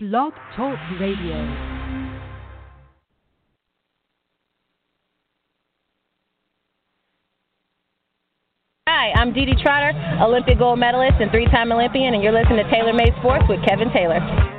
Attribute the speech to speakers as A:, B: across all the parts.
A: Blog Talk Radio.
B: Hi, I'm Dee Dee Trotter, Olympic gold medalist and three time Olympian, and you're listening to Taylor Made Sports with Kevin Taylor.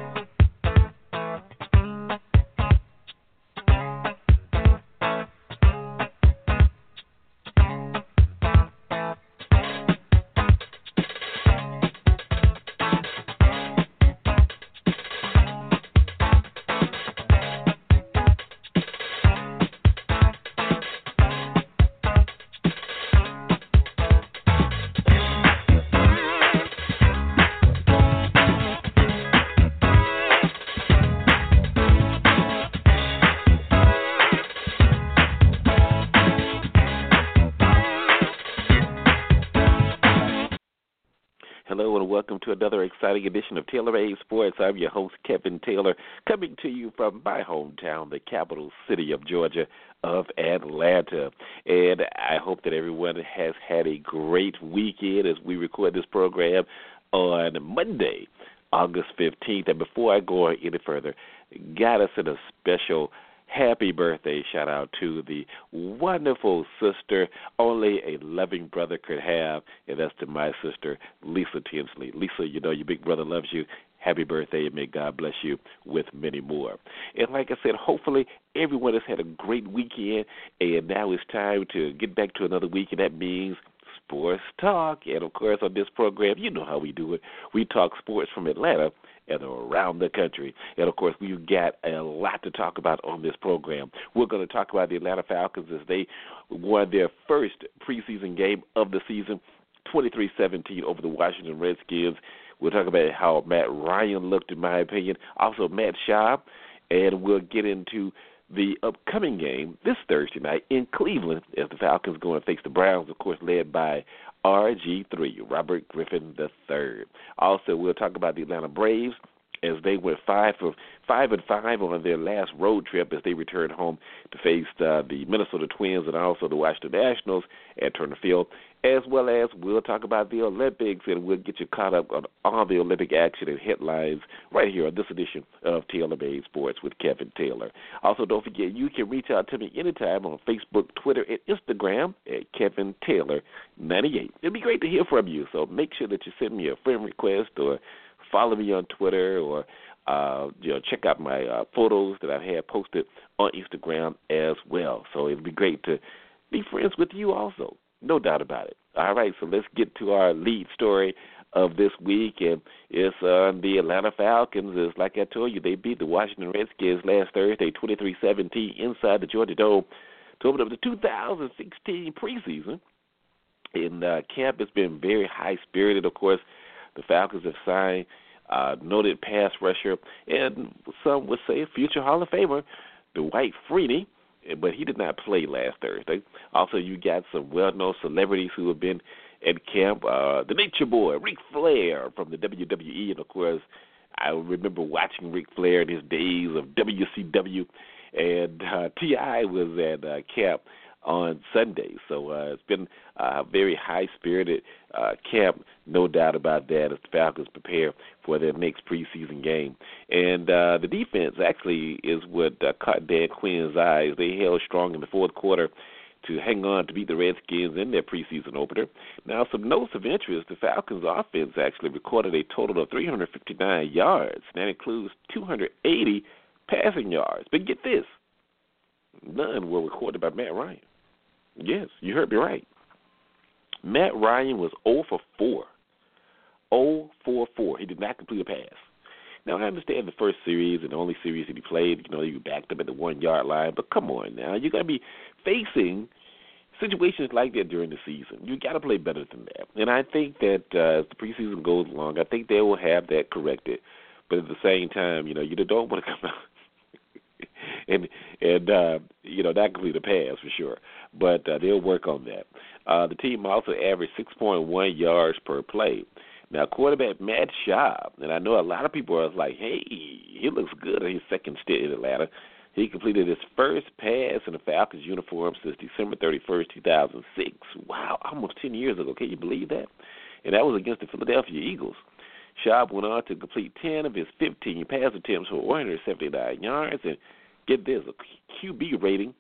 C: Another exciting edition of Taylor Made Sports. I'm your host, Kevin Taylor, coming to you from my hometown, the capital city of Georgia, of Atlanta. And I hope that everyone has had a great weekend as we record this program on Monday, August 15th. And before I go any further, got us in a special happy birthday shout out to the wonderful sister only a loving brother could have, and that's to my sister, Lisa Tinsley. Lisa, you know your big brother loves you. Happy birthday, and may God bless you with many more. And like I said, hopefully everyone has had a great weekend, and now it's time to get back to another week, and that means sports talk. And of course, on this program, you know how we do it. We talk sports from Atlanta and around the country. And of course, we've got a lot to talk about on this program. We're going to talk about the Atlanta Falcons as they won their first preseason game of the season, 23-17 over the Washington Redskins. We'll talk about how Matt Ryan looked, in my opinion. Also, Matt Schaub. And we'll get into the upcoming game this Thursday night in Cleveland as the Falcons go and face the Browns, of course, led by RG3, Robert Griffin III. Also, we'll talk about the Atlanta Braves as they went five for five and five on their last road trip as they returned home to face uh, the Minnesota Twins and also the Washington Nationals at Turner Field, as well as we'll talk about the Olympics and we'll get you caught up on all the Olympic action and headlines right here on this edition of Taylor Made Sports with Kevin Taylor. Also, don't forget you can reach out to me anytime on Facebook, Twitter, and Instagram at Kevin Taylor 98. It'd be great to hear from you, so make sure that you send me a friend request or follow me on Twitter or uh, you know check out my uh, photos that I've had posted on Instagram as well. So it'd be great to be friends with you also. No doubt about it. All right, so let's get to our lead story of this week, and it's on uh, the Atlanta Falcons. It's like I told you, they beat the Washington Redskins last Thursday, 23-17, inside the Georgia Dome to open up the 2016 preseason. And uh, camp has been very high spirited. Of course, the Falcons have signed uh, noted pass rusher and some would say future Hall of Famer Dwight Freeney, but he did not play last Thursday. Also, you got some well-known celebrities who have been at camp. Uh, the Nature Boy, Ric Flair from the WWE, and of course, I remember watching Ric Flair in his days of WCW, and uh, T.I. was at uh, camp on Sunday. So uh, it's been a very high spirited uh, camp, no doubt about that, as the Falcons prepare for their next preseason game. And uh, the defense actually is what uh, caught Dan Quinn's eyes. They held strong in the fourth quarter to hang on to beat the Redskins in their preseason opener. Now, some notes of interest the Falcons' offense actually recorded a total of 359 yards. That includes 280 passing yards. But get this none were recorded by Matt Ryan. Yes, you heard me right. Matt Ryan was 0 for 4. 0 for 4. He did not complete a pass. Now I understand the first series and the only series that he played, you know, you backed up at the one yard line, but come on now, you're gonna be facing situations like that during the season. You got to play better than that. And I think that uh, as the preseason goes along, I think they will have that corrected. But at the same time, you know, you don't want to come out and and uh, you know not complete a pass for sure. But uh, they'll work on that. Uh, the team also averaged 6.1 yards per play. Now, quarterback Matt Schaub, and I know a lot of people are like, hey, he looks good in his second stint in Atlanta. He completed his first pass in the Falcons uniform since December 31st, 2006. Wow, almost 10 years ago. Can you believe that? And that was against the Philadelphia Eagles. Schaub went on to complete 10 of his 15 pass attempts for 179 yards and get this a QB rating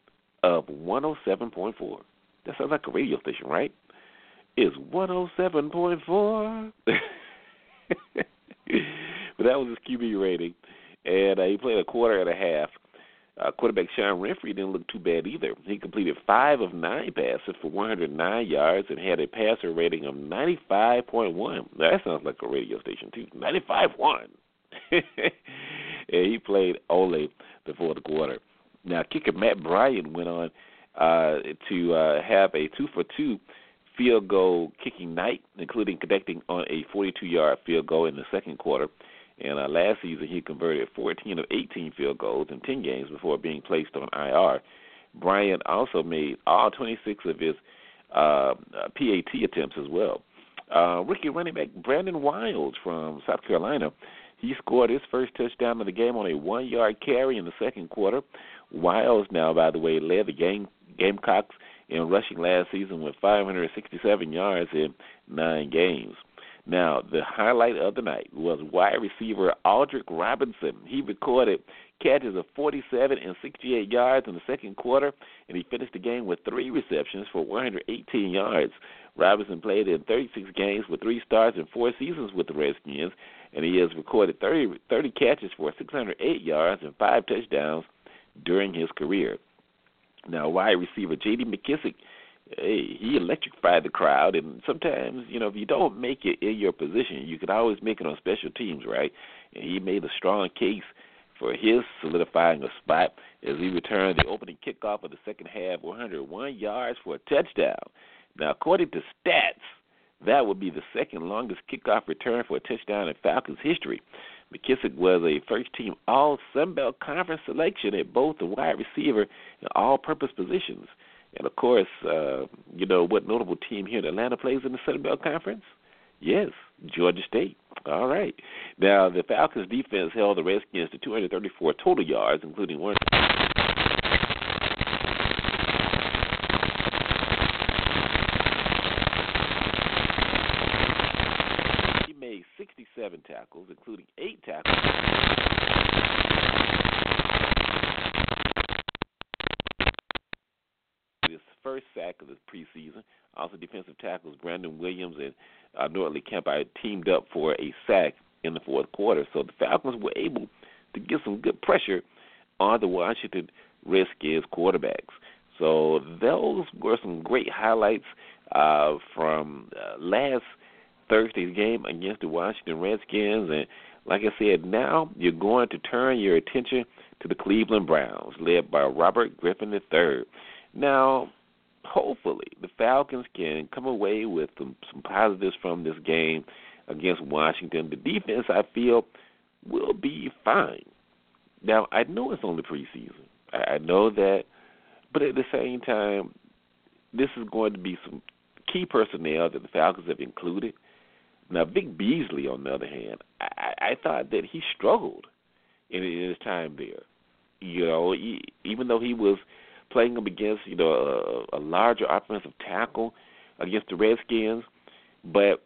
C: of 107.4. That sounds like a radio station, right? Is 107.4. but that was his QB rating, and uh, he played a quarter and a half. Uh, quarterback Sean Renfree didn't look too bad either. He completed five of nine passes for 109 yards and had a passer rating of 95.1. That sounds like a radio station too. 95.1. and he played only the fourth quarter. Now, kicker Matt Bryant went on uh, to uh, have a two for two field goal kicking night, including connecting on a 42 yard field goal in the second quarter. And uh, last season, he converted 14 of 18 field goals in 10 games before being placed on IR. Bryant also made all 26 of his uh, PAT attempts as well. Uh, rookie running back Brandon Wilds from South Carolina, he scored his first touchdown of the game on a one-yard carry in the second quarter. Wilds now, by the way, led the game Gamecocks in rushing last season with 567 yards in nine games. Now, the highlight of the night was wide receiver Aldrick Robinson. He recorded catches of 47 and 68 yards in the second quarter, and he finished the game with three receptions for 118 yards. Robinson played in 36 games with three starts and four seasons with the Redskins, and he has recorded 30, 30 catches for 608 yards and five touchdowns during his career. Now, wide receiver J.D. McKissic, hey, he electrified the crowd, and sometimes, you know, if you don't make it in your position, you can always make it on special teams, right? And he made a strong case for his solidifying a spot as he returned the opening kickoff of the second half, 101 yards for a touchdown. Now, according to stats, that would be the second longest kickoff return for a touchdown in Falcons history. McKissic was a first team All Sun Belt Conference selection at both the wide receiver and all purpose positions. And of course, uh, you know what notable team here in Atlanta plays in the Sun Belt Conference? Yes, Georgia State. All right. Now, the Falcons defense held the Redskins to 234 total yards, including one. seven tackles, including eight tackles. His first sack of the preseason. Defensive tackles Brandon Williams and uh, Noрлey Kemper teamed up for a sack in the fourth quarter. So the Falcons were able to get some good pressure on the Washington Redskins quarterbacks. So those were some great highlights uh, from uh, last Thursday's game against the Washington Redskins. And like I said, now you're going to turn your attention to the Cleveland Browns, led by Robert Griffin III. Now, hopefully, the Falcons can come away with some, some positives from this game against Washington. The defense, I feel, will be fine. Now, I know it's only preseason. I, I know that, but at the same time, this is going to be some key personnel that the Falcons have included now, Vic Beasley, on the other hand, I, I thought that he struggled in, in his time there. You know, he, even though he was playing up against you know a, a larger offensive tackle against the Redskins, but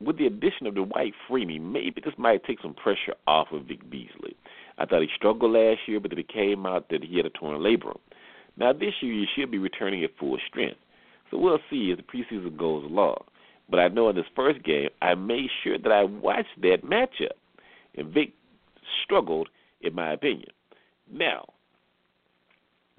C: with the addition of the Dwight Freeney, maybe this might take some pressure off of Vic Beasley. I thought he struggled last year, but it came out that he had a torn labrum. Now this year, he should be returning at full strength. So we'll see as the preseason goes along. But I know in this first game, I made sure that I watched that matchup. And Vic struggled, in my opinion. Now,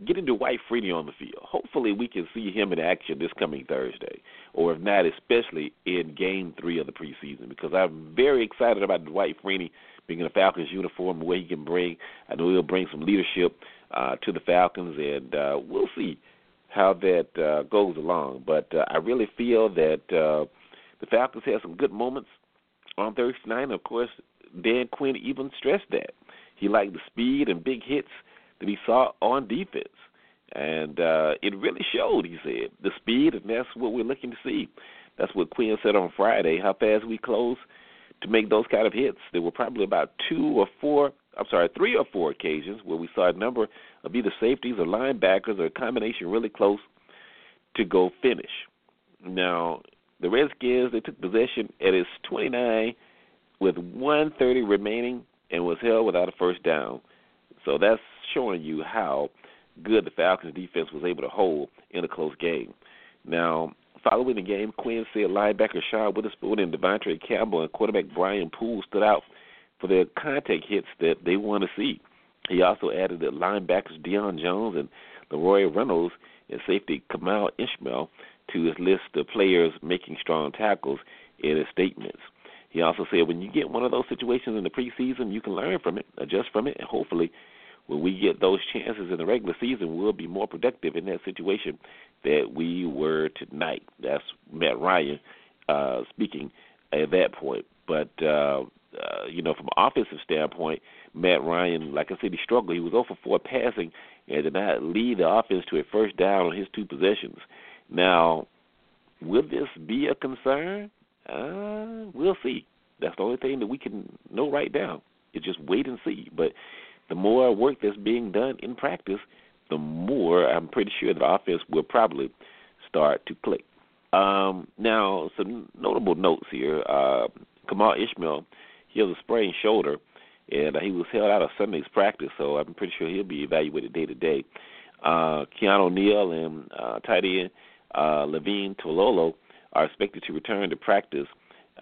C: getting Dwight Freeney on the field. Hopefully, we can see him in action this coming Thursday, or if not, especially in Game Three of the preseason, because I'm very excited about Dwight Freeney being in a Falcons uniform, what he can bring. I know he'll bring some leadership uh, to the Falcons, and uh, we'll see how that uh, goes along. But uh, I really feel that uh, the Falcons had some good moments on Thursday night. Of course, Dan Quinn even stressed that he liked the speed and big hits that he saw on defense. And uh, it really showed, he said, the speed, and that's what we're looking to see. That's what Quinn said on Friday, how fast we close to make those kind of hits. There were probably about two or four, I'm sorry, three or four occasions where we saw a number of either safeties or linebackers or a combination really close to go finish. Now, the Redskins they took possession at its 29 with 130 remaining and was held without a first down. So that's showing you how good the Falcons defense was able to hold in a close game. Now, following the game, Quinn said linebacker Sean Weatherspoon and De'Vondre Campbell and quarterback Brian Poole stood out for their contact hits that they want to see. He also added that linebackers Deion Jones and LaRoy Reynolds and safety Kemal Ishmael to his list of players making strong tackles in his statements. He also said when you get one of those situations in the preseason, you can learn from it, adjust from it, and hopefully when we get those chances in the regular season, we'll be more productive in that situation that we were tonight. That's Matt Ryan uh, speaking at that point. But uh, uh, you know, from an offensive standpoint, Matt Ryan, like I said, he struggled. He was over 4 passing and did not lead the offense to a first down on his two possessions. Now, will this be a concern? Uh, we'll see. That's the only thing that we can know right now. It's just wait and see. But the more work that's being done in practice, the more I'm pretty sure the offense will probably start to click. Um, now, some notable notes here. Uh, Kemal Ishmael, he has a sprained shoulder, and he was held out of Sunday's practice, so I'm pretty sure he'll be evaluated day to day. Uh, Keanu Neal and uh, tight end uh, Levine Toilolo are expected to return to practice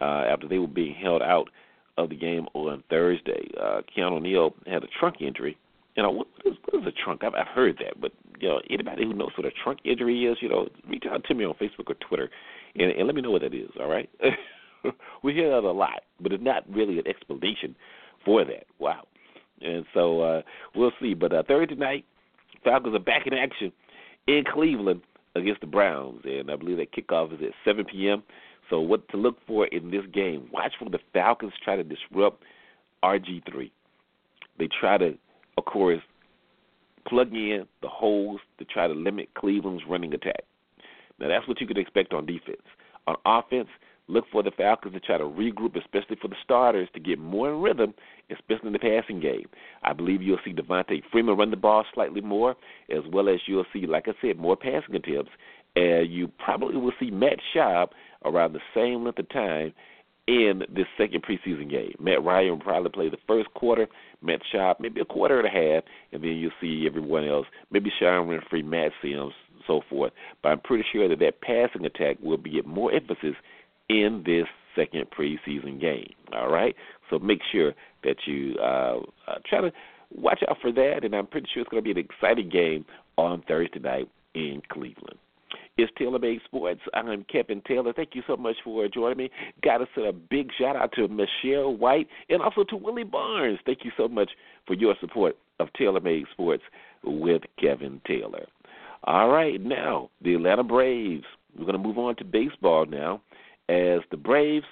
C: uh, after they were being held out of the game on Thursday. Uh, Keanu Neal had a trunk injury. You know, what is, what is a trunk? I've, I've heard that, but you know, anybody who knows what a trunk injury is, you know, reach out to me on Facebook or Twitter, and, and let me know what that is. All right, we hear that a lot, but it's not really an explanation for that. Wow, and so uh, we'll see. But uh, Thursday night, Falcons are back in action in Cleveland against the Browns, and I believe that kickoff is at 7 p.m. So what to look for in this game? Watch for the Falcons try to disrupt RG3. They try to, of course, plug in the holes to try to limit Cleveland's running attack. Now that's what you could expect on defense. On offense, look for the Falcons to try to regroup, especially for the starters, to get more in rhythm, especially in the passing game. I believe you'll see Devonta Freeman run the ball slightly more, as well as you'll see, like I said, more passing attempts. And you probably will see Matt Schaub around the same length of time in this second preseason game. Matt Ryan will probably play the first quarter, Matt Schaub maybe a quarter and a half, and then you'll see everyone else, maybe Sean Renfree, Matt Simms, so forth. But I'm pretty sure that that passing attack will be at more emphasis in this second preseason game. All right, so make sure that you uh, uh, try to watch out for that, and I'm pretty sure it's going to be an exciting game on Thursday night in Cleveland. It's Taylor Made Sports. I'm Kevin Taylor. Thank you so much for joining me. Got to send a big shout out to Michelle White and also to Willie Barnes. Thank you so much for your support of Taylor Made Sports with Kevin Taylor. All right, now the Atlanta Braves. We're going to move on to baseball now as the Braves,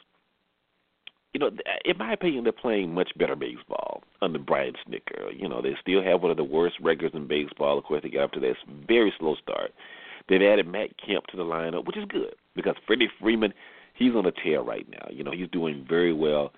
C: you know, in my opinion, they're playing much better baseball under Brian Snitker. You know, they still have one of the worst records in baseball. Of course, they got up to this very slow start. They've added Matt Kemp to the lineup, which is good because Freddie Freeman, he's on a tear right now. You know, he's doing very well.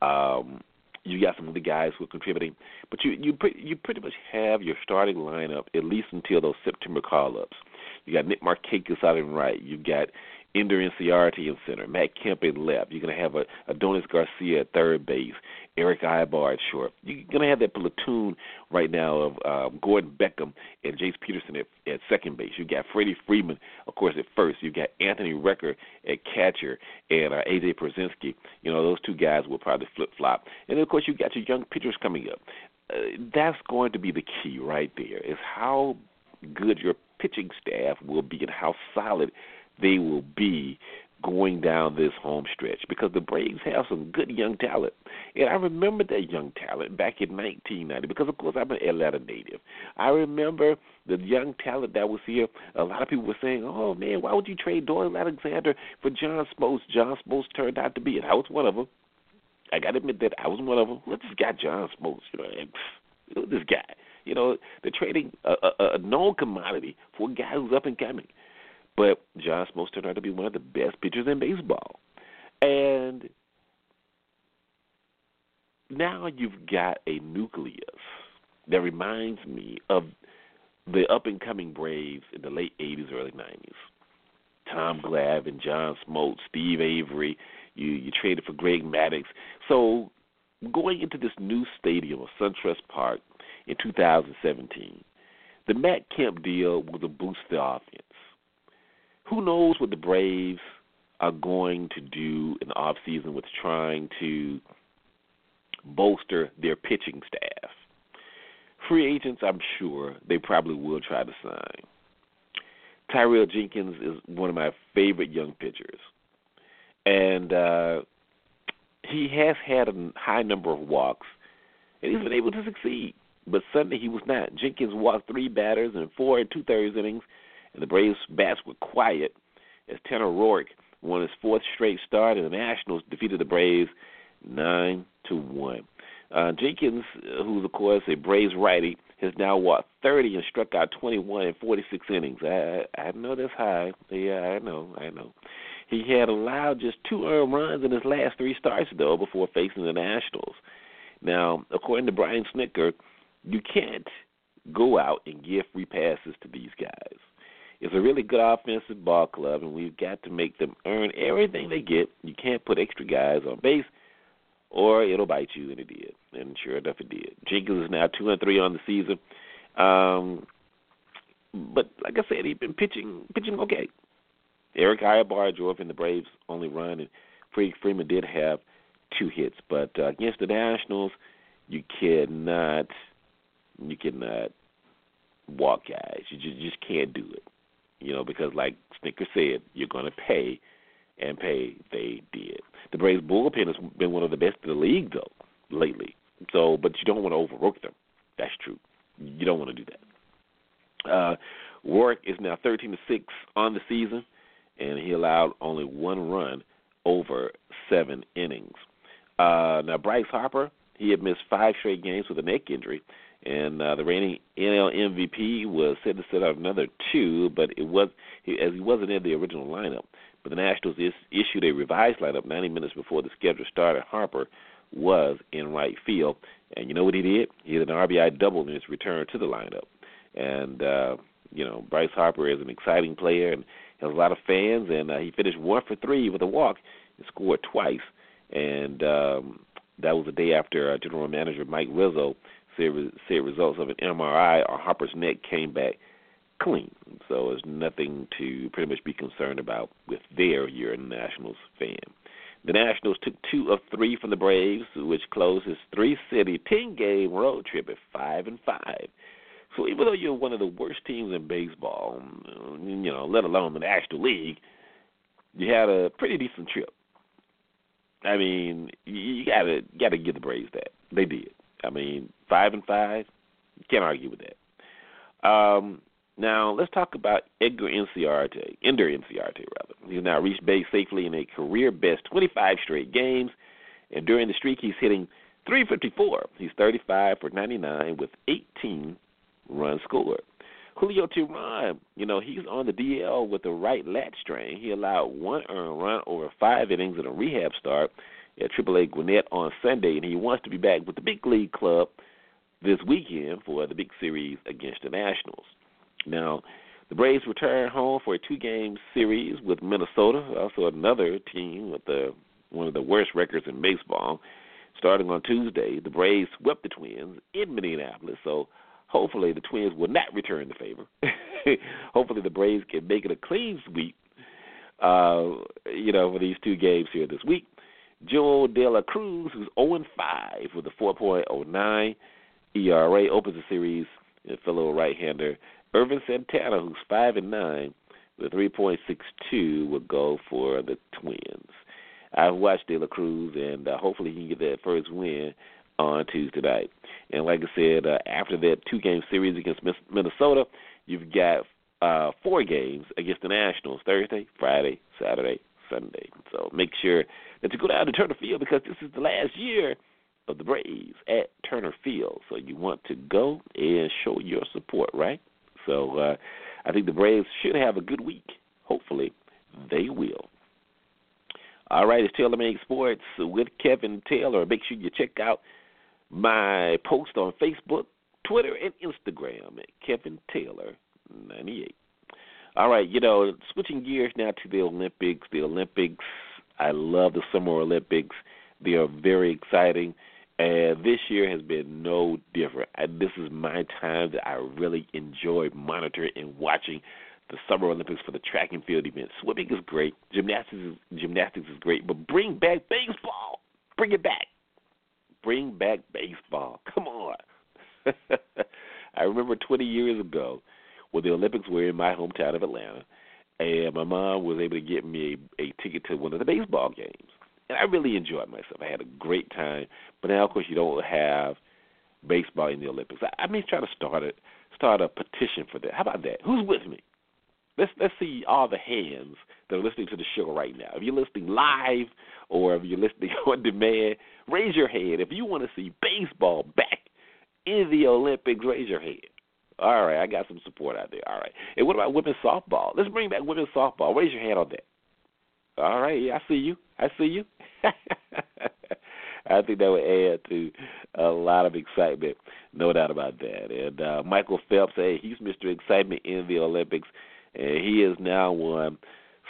C: Um, you got some of the guys who are contributing, but you you pre- you pretty much have your starting lineup at least until those September call ups. You got Nick Markakis out in right. You got Ender Inciarte in center, Matt Kemp in left. You're going to have a Adonis Garcia at third base, Erick Aybar at short. You're going to have that platoon right now of uh, Gordon Beckham and Jace Peterson at, at second base. You've got Freddie Freeman, of course, at first. You've got Anthony Recker at catcher and uh, AJ Pierzynski. You know, those two guys will probably flip flop. And of course, you've got your young pitchers coming up. Uh, that's going to be the key right there is how good your pitching staff will be and how solid they will be going down this home stretch because the Braves have some good young talent. And I remember that young talent back in 1990 because, of course, I'm an Atlanta native. I remember the young talent that was here. A lot of people were saying, oh, man, why would you trade Doyle Alexander for John Smoltz? John Smoltz turned out to be, and I was one of them. I got to admit that I was one of them. Look, this guy, John Smoltz, you know, and, this guy. You know, they're trading a, a, a known commodity for a guy who's up and coming. But John Smoltz turned out to be one of the best pitchers in baseball. And now you've got a nucleus that reminds me of the up and coming Braves in the late 80s, early 90s. Tom Glavine, John Smoltz, Steve Avery, You you traded for Greg Maddux. So going into this new stadium of SunTrust Park in 2017, the Matt Kemp deal was a boost to the offense. Who knows what the Braves are going to do in the off season with trying to bolster their pitching staff. Free agents, I'm sure they probably will try to sign. Tyrell Jenkins is one of my favorite young pitchers, and uh, he has had a high number of walks, and he's been able to succeed. But Sunday he was not. Jenkins walked three batters in four and two thirds innings, the Braves' bats were quiet as Tanner Roark won his fourth straight start, and the Nationals defeated the Braves nine to one. Uh, Jenkins, who's of course a Braves righty, has now walked 30 and struck out 21 in 46 innings. I I know that's high. Yeah, I know, I know. He had allowed just two earned runs in his last three starts though before facing the Nationals. Now, according to Brian Snitker, you can't go out and give free passes to these guys. It's a really good offensive ball club, and we've got to make them earn everything they get. You can't put extra guys on base or it'll bite you, and it did. And sure enough, it did. Jenkins is now two and three on the season. Um, but like I said, he's been pitching pitching okay. Erick Aybar drove in the Braves' only run, and Freddie Freeman did have two hits. But uh, against the Nationals, you cannot you cannot walk guys. You just, you just can't do it. You know, because like Snitker said, you're going to pay and pay they did. The Braves bullpen has been one of the best in the league though lately. So, but you don't want to overwork them. That's true. You don't want to do that. Uh, Roark is now 13 to six on the season, and he allowed only one run over seven innings. Uh, now Bryce Harper, he had missed five straight games with a neck injury, and uh, the reigning NL MVP was set to set out another two, but it was as he wasn't in the original lineup. But the Nationals is, issued a revised lineup 90 minutes before the schedule started. Harper was in right field, and you know what he did? He had an RBI double in his return to the lineup. And uh, you know, Bryce Harper is an exciting player and has a lot of fans. And uh, he finished one for three with a walk and scored twice. And um, that was the day after uh, General Manager Mike Rizzo said, said results of an MRI on Harper's neck came back clean. So there's nothing to pretty much be concerned about with there. You're a Nationals fan. The Nationals took two of three from the Braves, which closes three-city, ten-game road trip at five and five. So even though you're one of the worst teams in baseball, mm, you know, let alone the National League, you had a pretty decent trip. I mean, you gotta gotta give the Braves that they did. I mean, five and five, can't argue with that. Um, now, let's talk about Edgar Inciarte, Ender Inciarte, rather. He's now reached base safely in a career best 25 straight games, and during the streak, he's hitting 354. He's 35 for 99 with 18 runs scored. Julio Teheran, you know, he's on the DL with the right lat strain. He allowed one earned run over five innings in a rehab start at AAA Gwinnett on Sunday, and he wants to be back with the big league club this weekend for the big series against the Nationals. Now, the Braves return home for a two-game series with Minnesota, also another team with the one of the worst records in baseball. Starting on Tuesday, the Braves swept the Twins in Minneapolis, so hopefully the Twins will not return the favor. hopefully the Braves can make it a clean sweep, uh, you know, for these two games here this week. Joel De La Cruz, who's 0 5 with a 4.09 ERA, opens the series. fellow right-hander Ervin Santana, who's five and nine with 3.62, will go for the Twins. I've watched De La Cruz, and uh, hopefully he can get that first win on Tuesday night. And like I said, uh, after that two-game series against Minnesota, you've got uh, four games against the Nationals: Thursday, Friday, Saturday, Sunday. So make sure that you go down to Turner Field because this is the last year of the Braves at Turner Field. So you want to go and show your support, right? So uh, I think the Braves should have a good week. Hopefully, they will. All right, it's Taylor Made Sports with Kevin Taylor. Make sure you check out my post on Facebook, Twitter, and Instagram at Kevin Taylor 98. All right, you know, switching gears now to the Olympics. The Olympics I love the Summer Olympics. They are very exciting. And this year has been no different. I, this is my time that I really enjoy monitoring and watching the Summer Olympics for the track and field events. Swimming is great, gymnastics is, gymnastics is great, but bring back baseball. Bring it back. Bring back baseball. Come on. I remember 20 years ago when the Olympics were in my hometown of Atlanta, and my mom was able to get me a, a ticket to one of the baseball games. And I really enjoyed myself. I had a great time. But now, of course, you don't have baseball in the Olympics. I, I mean, try to start a start a petition for that. How about that? Who's with me? Let's let's see all the hands that are listening to the show right now. If you're listening live or if you're listening on demand, raise your hand. If you want to see baseball back in the Olympics, raise your hand. All right, I got some support out there. All right. And what about women's softball? Let's bring back women's softball. Raise your hand on that. All right, yeah, I see you. I see you. I think that would add to a lot of excitement, no doubt about that. And uh, Michael Phelps, hey, he's Mr. Excitement in the Olympics, and he has now won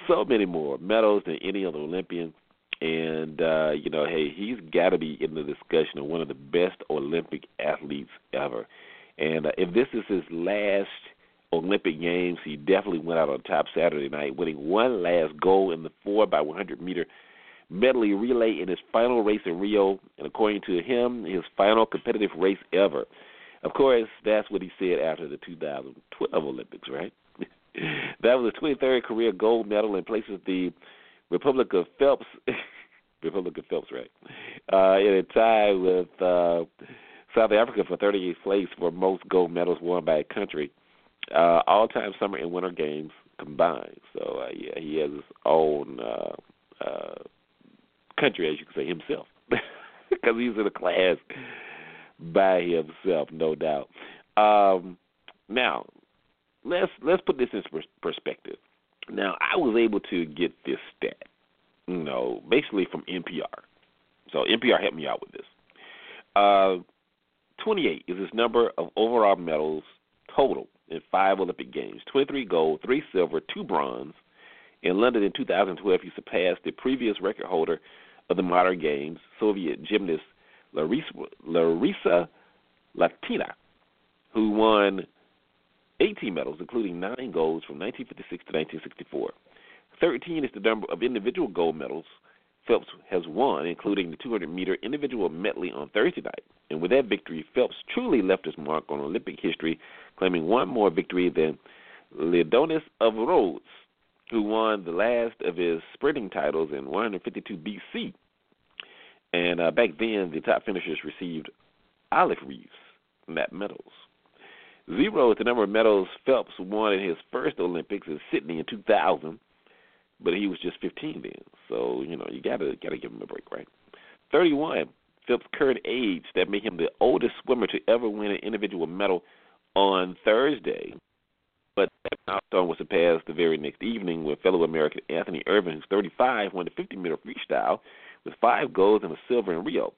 C: so many more medals than any other Olympian. And uh, you know, hey, he's got to be in the discussion of one of the best Olympic athletes ever. And uh, if this is his last Olympic Games, he definitely went out on top Saturday night, winning one last gold in the four by 100 meter medley relay in his final race in Rio, and according to him, his final competitive race ever. Of course, that's what he said after the 2012 Olympics, right? that was his 23rd career gold medal and places the Republic of Phelps, Republic of Phelps, right, uh, in a tie with uh, South Africa for 38th place for most gold medals won by a country, uh, all-time summer and winter games combined. So uh, yeah, he has his own uh, uh, country, as you could say, himself, because he's in a class by himself, no doubt. Um, now, let's let's put this in perspective. Now, I was able to get this stat, you know, basically from NPR. So NPR helped me out with this. Uh, 28 is his number of overall medals total in five Olympic Games 23 gold, 3 silver, 2 bronze. In London in 2012, he surpassed the previous record holder of the modern games, Soviet gymnast Larisa, Larisa Latynina, who won 18 medals, including nine golds from 1956 to 1964. 13 is the number of individual gold medals Phelps has won, including the 200 meter individual medley on Thursday night. And with that victory, Phelps truly left his mark on Olympic history, claiming one more victory than Leonidas of Rhodes, who won the last of his sprinting titles in 152 BC. And uh, back then, the top finishers received olive wreaths, not medals. Zero is the number of medals Phelps won in his first Olympics in Sydney in 2000, but he was just 15 then. So you know you gotta gotta give him a break, right? 31, Phelps' current age that made him the oldest swimmer to ever win an individual medal on Thursday. But that milestone was surpassed the very next evening when fellow American Anthony Ervin, who's 35, won the 50 meter freestyle with five golds and a silver in Rio.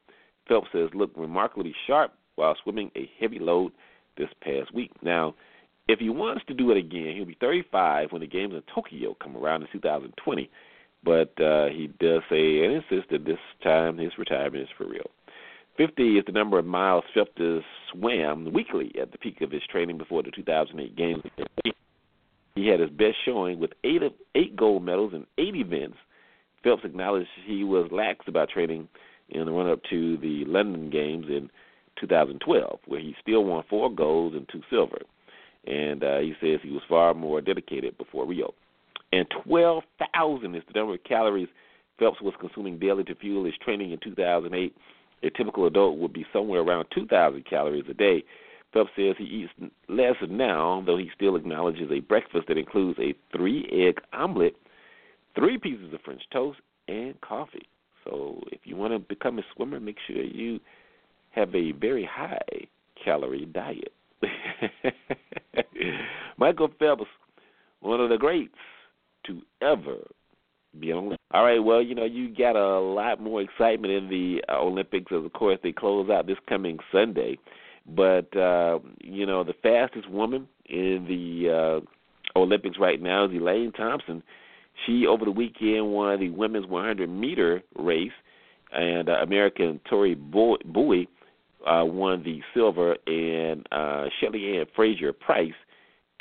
C: Phelps has looked remarkably sharp while swimming a heavy load this past week. Now, if he wants to do it again, he'll be 35 when the games in Tokyo come around in 2020. But uh, he does say and insists that this time his retirement is for real. 50 is the number of miles Phelps swam weekly at the peak of his training before the 2008 games. He had his best showing with eight of, eight gold medals in eight events. Phelps acknowledged he was lax about training in the run up to the London Games in 2012, where he still won four golds and two silver. And uh, he says he was far more dedicated before Rio. And 12,000 is the number of calories Phelps was consuming daily to fuel his training in 2008. A typical adult would be somewhere around 2,000 calories a day. Phelps says he eats less now, though he still acknowledges a breakfast that includes a three egg omelet, three pieces of French toast, and coffee. So if you want to become a swimmer, make sure you have a very high calorie diet. Michael Phelps, one of the greats to ever be on. All right, well, you know, you got a lot more excitement in the uh, Olympics as, of course, they close out this coming Sunday. But uh, you know, the fastest woman in the uh, Olympics right now is Elaine Thompson. She over the weekend won the women's 100 meter race, and uh, American Tori Bowie uh, won the silver, and uh, Shelly Ann Fraser Pryce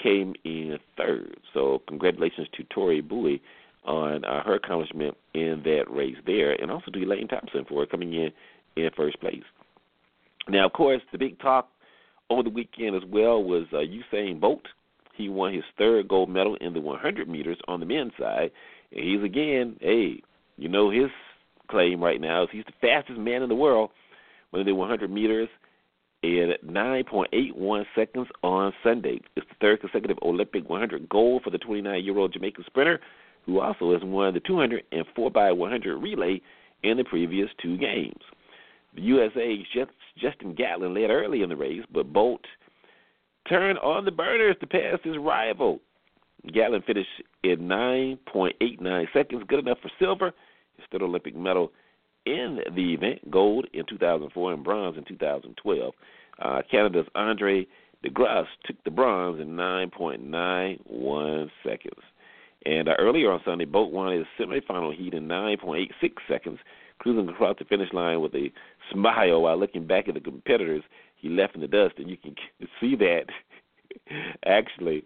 C: came in third. So congratulations to Tori Bowie on uh, her accomplishment in that race there, and also to Elaine Thompson for coming in in first place. Now, of course, the big talk over the weekend as well was uh, Usain Bolt. He won his third gold medal in the 100 meters on the men's side. And he's again, hey, you know his claim right now is he's the fastest man in the world when the 100 meters in 9.81 seconds on Sunday. It's the third consecutive Olympic 100 gold for the 29-year-old Jamaican sprinter, who also has won the 200 and 4x100 relay in the previous two games. The USA's Justin Gatlin led early in the race, but Bolt turned on the burners to pass his rival. Gatlin finished in 9.89 seconds, good enough for silver, his third Olympic medal in the event, gold in 2004 and bronze in 2012. Uh, Canada's Andre De Grasse took the bronze in 9.91 seconds. And uh, earlier on Sunday, Bolt won his semifinal heat in 9.86 seconds, cruising across the finish line with a smile while looking back at the competitors he left in the dust. And you can see that actually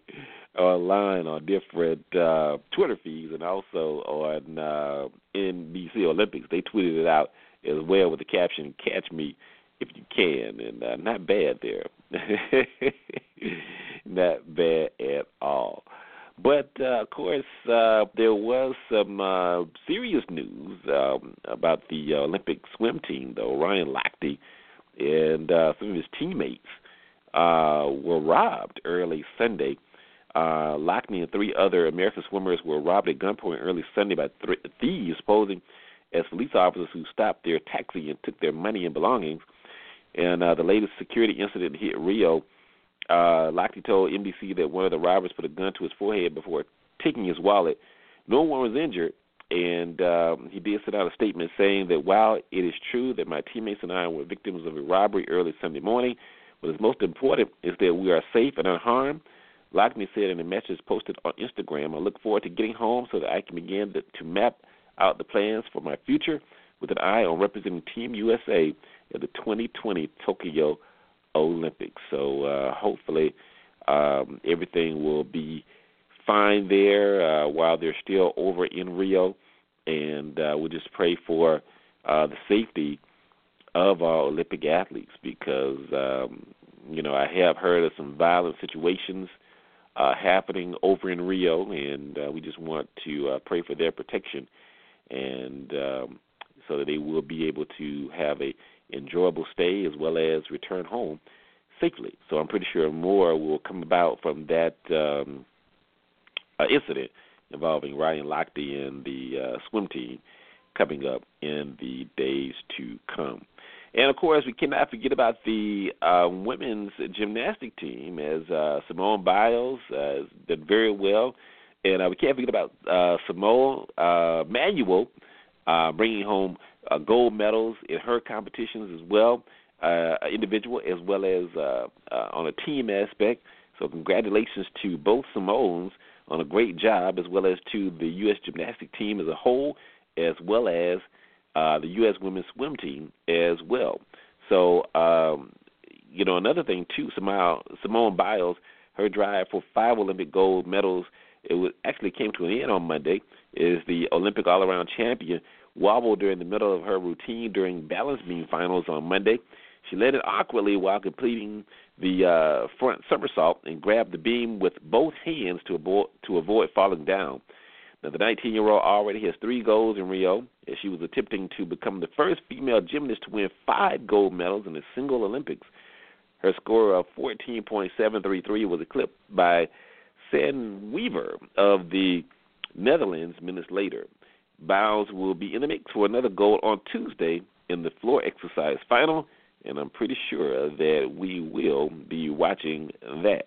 C: online on different uh, Twitter feeds and also on uh, NBC Olympics. They tweeted it out as well with the caption "Catch me if you can," and uh, not bad there, not bad at all. But uh, of course, uh, there was some uh, serious news um, about the Olympic swim team, though. Ryan Lochte and uh, some of his teammates uh, were robbed early Sunday. Uh, Lochte and three other American swimmers were robbed at gunpoint early Sunday by th- thieves posing as police officers who stopped their taxi and took their money and belongings. And uh, the latest security incident hit Rio. Uh, Lochte told NBC that one of the robbers put a gun to his forehead before taking his wallet. No one was injured, and um, he did send out a statement saying that while it is true that my teammates and I were victims of a robbery early Sunday morning, what is most important is that we are safe and unharmed. Lochte said in a message posted on Instagram, I look forward to getting home so that I can begin to, to map out the plans for my future with an eye on representing Team USA at the 2020 Tokyo Olympics. So uh, hopefully um, everything will be fine there uh, while they're still over in Rio, and uh, we'll just pray for uh, the safety of our Olympic athletes because um, you know I have heard of some violent situations uh, happening over in Rio, and uh, we just want to uh, pray for their protection and um, so that they will be able to have a enjoyable stay as well as return home safely. So I'm pretty sure more will come about from that um, uh, incident involving Ryan Lochte and the uh, swim team coming up in the days to come. And of course, we cannot forget about the uh, women's gymnastic team, as uh, Simone Biles uh, did very well, and uh, we can't forget about uh, Simone uh, Manuel uh, bringing home uh, gold medals in her competitions as well, uh, individual as well as uh, uh, on a team aspect. So congratulations to both Simones on a great job, as well as to the U.S. gymnastic team as a whole, as well as uh, the U.S. women's swim team as well. So, um, you know, another thing too, Simone, Simone Biles, her drive for five Olympic gold medals, it was, actually came to an end on Monday. Is the Olympic all-around champion wobbled during the middle of her routine during balance beam finals on Monday. She landed awkwardly while completing the uh, front somersault and grabbed the beam with both hands to avoid to avoid falling down. Now, the 19 year old already has three golds in Rio, as she was attempting to become the first female gymnast to win five gold medals in a single Olympics. Her score of 14.733 was eclipsed by Sanne Wevers of the Netherlands minutes later. Biles will be in the mix for another gold on Tuesday in the floor exercise final, and I'm pretty sure that we will be watching that.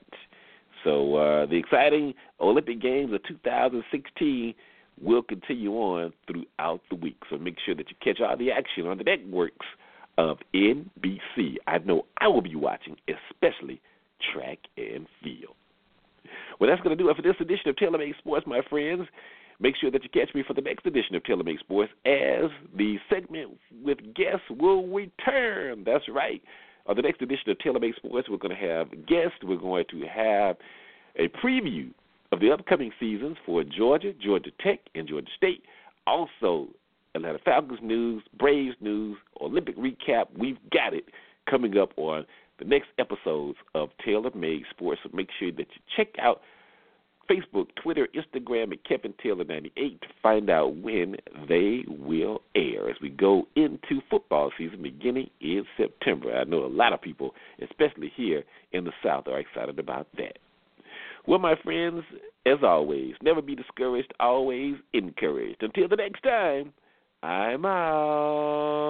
C: So uh, the exciting Olympic Games of 2016 will continue on throughout the week. So make sure that you catch all the action on the networks of NBC. I know I will be watching, especially track and field. Well, that's going to do it for this edition of Taylor Made Sports, my friends. Make sure that you catch me for the next edition of TaylorMade Sports as the segment with guests will return. That's right. On the next edition of TaylorMade Sports, we're going to have guests. We're going to have a preview of the upcoming seasons for Georgia, Georgia Tech, and Georgia State. Also, Atlanta Falcons news, Braves news, Olympic recap. We've got it coming up on the next episodes of Taylor Made Sports. So make sure that you check out Facebook, Twitter, Instagram at Kevin Taylor 98 to find out when they will air as we go into football season beginning in September. I know a lot of people, especially here in the South, are excited about that. Well, my friends, as always, never be discouraged, always encouraged. Until the next time, I'm out.